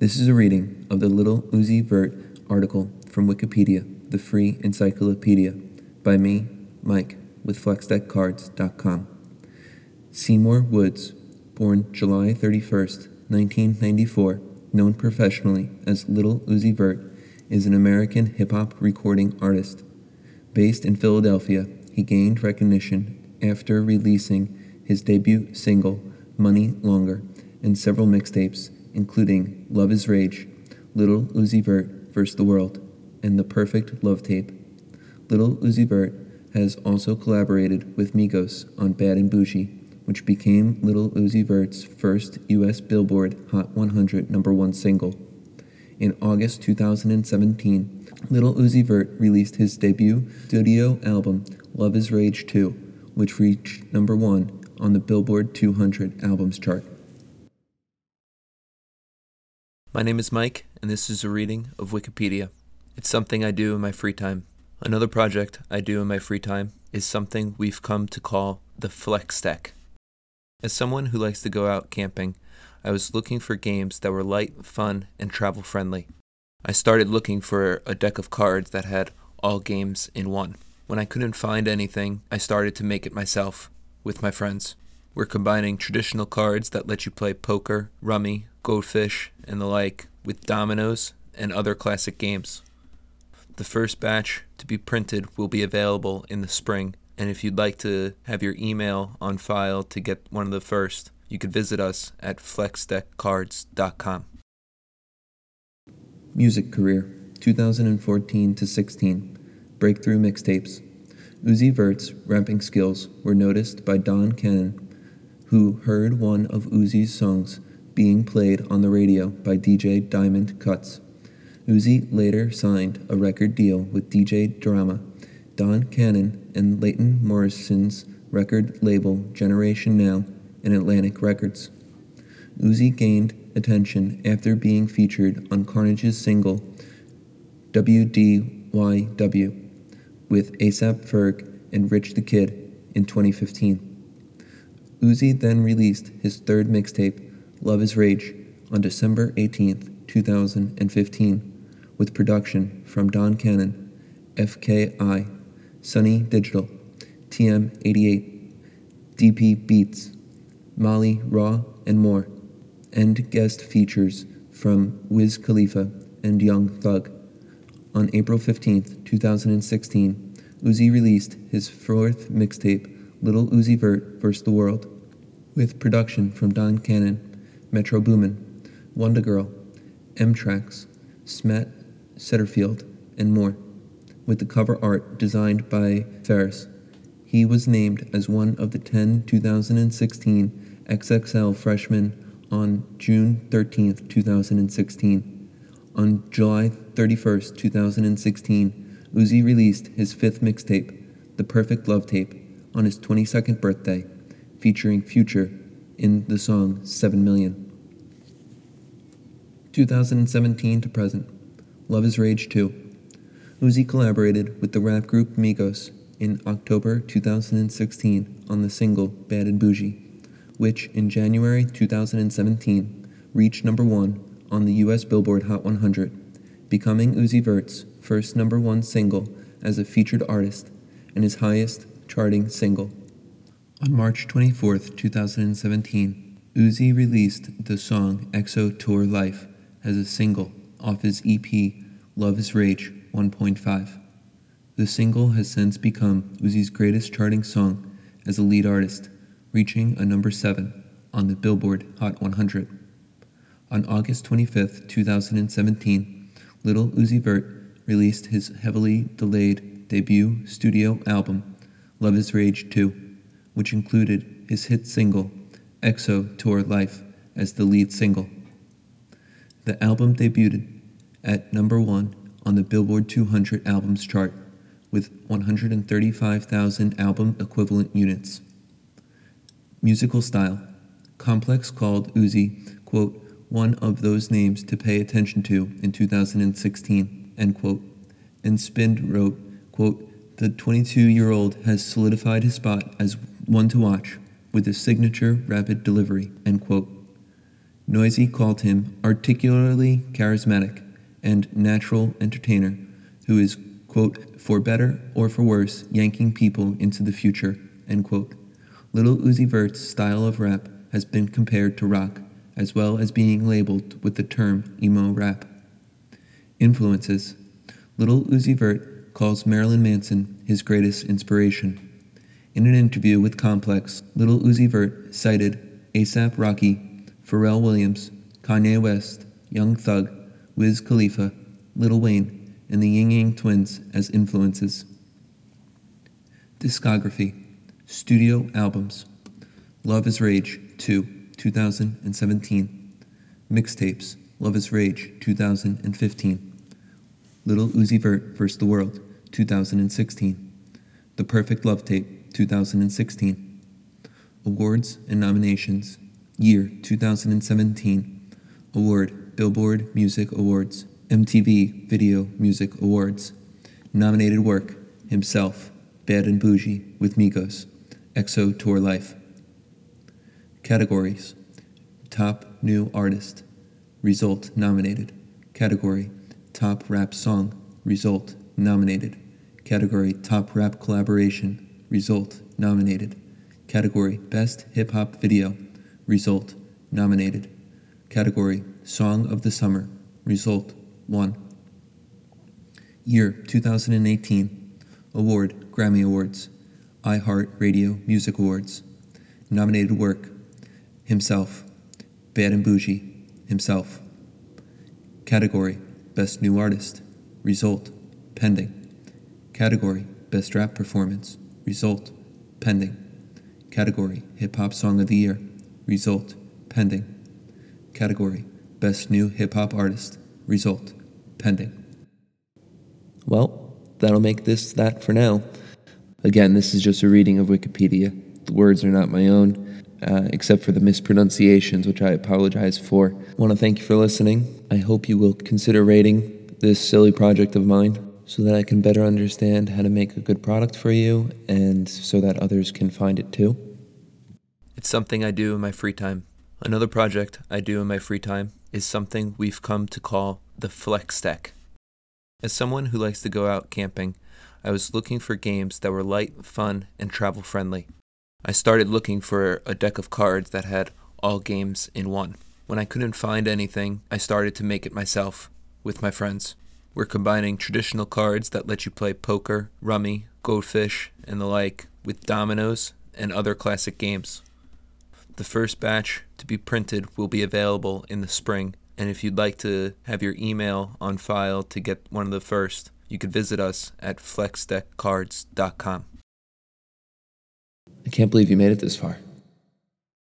This is a reading of the Little Uzi Vert article from Wikipedia, the free encyclopedia, by me, Mike, with FlexDeckCards.com. Seymour Woods, born July 31st, 1994, known professionally as Little Uzi Vert, is an American hip hop recording artist. Based in Philadelphia, he gained recognition after releasing his debut single, Money Longer, and several mixtapes, including Luv is Rage, Little Uzi Vert vs. the World, and The Perfect Luv Tape. Little Uzi Vert has also collaborated with Migos on Bad and Boujee, which became Little Uzi Vert's first U.S. Billboard Hot 100 number one single. In August 2017, Little Uzi Vert released his debut studio album, Luv is Rage 2, which reached number one on the Billboard 200 albums chart. My name is Mike, and this is a reading of Wikipedia. It's something I do in my free time. Another project I do in my free time is something we've come to call the Flex Deck. As someone who likes to go out camping, I was looking for games that were light, fun, and travel friendly. I started looking for a deck of cards that had all games in one. When I couldn't find anything, I started to make it myself with my friends. We're combining traditional cards that let you play poker, rummy, goldfish, and the like with dominoes and other classic games. The first batch to be printed will be available in the spring and if you'd like to have your email on file to get one of the first, you could visit us at flexdeckcards.com. Music career 2014 to 16 Breakthrough mixtapes. Uzi Vert's rapping skills were noticed by Don Cannon, who heard one of Uzi's songs being played on the radio by DJ Diamond Cuts. Uzi later signed a record deal with DJ Drama Don Cannon and Leighton Morrison's record label Generation Now and Atlantic Records. Uzi gained attention after being featured on Carnage's single WDYW with ASAP Ferg and Rich the Kid in 2015. Uzi then released his third mixtape, Luv is Rage, on December 18, 2015, with production from Don Cannon, FKI, Sonny Digital, TM88, DP Beats, Maaly Raw, and more, and guest features from Wiz Khalifa and Young Thug. On April 15, 2016, Uzi released his fourth mixtape, Little Uzi Vert vs. the World, with production from Don Cannon, Metro Boomin, WondaGurl, M-Trax, Smet Setterfield, and more with the cover art designed by Ferris. He was named as one of the 10 2016 XXL freshmen on June 13, 2016. On July 31, 2016, Uzi released his fifth mixtape, The Perfect Luv Tape, on his 22nd birthday, featuring Future in the song 7 Million. 2017 to present, Luv is Rage 2. Uzi collaborated with the rap group Migos in October 2016 on the single Bad and Boujee, which in January 2017 reached number one on the US Billboard Hot 100, becoming Uzi Vert's first number one single as a featured artist and his highest charting single. On March 24, 2017, Uzi released the song XO Tour Life as a single off his EP Luv is Rage 1.5. The single has since become Uzi's greatest charting song as a lead artist, reaching a number 7 on the Billboard Hot 100. On August 25, 2017, Little Uzi Vert released his heavily delayed debut studio album, Luv is Rage 2, which included his hit single, XO Tour Life, as the lead single. The album debuted at number 1 on the Billboard 200 albums chart with 135,000 album equivalent units. Musical style Complex called Uzi, quote, one of those names to pay attention to in 2016, end quote. And Spind wrote, quote, the 22 year old has solidified his spot as one to watch with his signature rapid delivery, end quote. Noisey called him articularly charismatic and natural entertainer who is, quote, for better or for worse, yanking people into the future, end quote. Lil Uzi Vert's style of rap has been compared to rock, as well as being labeled with the term emo rap. Influences Little Uzi Vert calls Marilyn Manson his greatest inspiration. In an interview with Complex, Little Uzi Vert cited ASAP Rocky, Pharrell Williams, Kanye West, Young Thug, Wiz Khalifa, Lil Wayne, and the Ying Yang Twins as influences. Discography Studio Albums Luv is Rage 2, 2017. Mixtapes Luv is Rage 2015. Little Uzi Vert vs. the World 2016. The Perfect Luv Tape 2016. Awards and nominations Year 2017. Award Billboard Music Awards. MTV Video Music Awards. Nominated work Himself, Bad and Boujee with Migos, XO Tour Life. Categories Top New Artist. Result nominated. Category Top Rap Song. Result nominated. Category Top Rap Collaboration. Result nominated. Category Best Hip Hop Video. Result nominated. Category Song of the Summer. Result 1. Year 2018. Award Grammy Awards. iHeart Radio Music Awards. Nominated work Himself. Bad and Boujee. Himself. Category Best New Artist. Result Pending. Category Best Rap Performance. Result Pending. Category Hip Hop Song of the Year. Result Pending. Category Best New Hip Hop Artist. Result Pending. Well, that'll make this that for now. Again, this is just a reading of Wikipedia. The words are not my own, uh, except for the mispronunciations, which I apologize for. I want to thank you for listening. I hope you will consider rating this silly project of mine so that I can better understand how to make a good product for you and so that others can find it too. It's something I do in my free time. Another project I do in my free time is something we've come to call the Flex Deck. As someone who likes to go out camping, I was looking for games that were light, fun, and travel friendly. I started looking for a deck of cards that had all games in one. When I couldn't find anything, I started to make it myself with my friends. We're combining traditional cards that let you play poker, rummy, goldfish, and the like with dominoes and other classic games. The first batch to be printed will be available in the spring, and if you'd like to have your email on file to get one of the first, you could visit us at flexdeckcards.com. I can't believe you made it this far.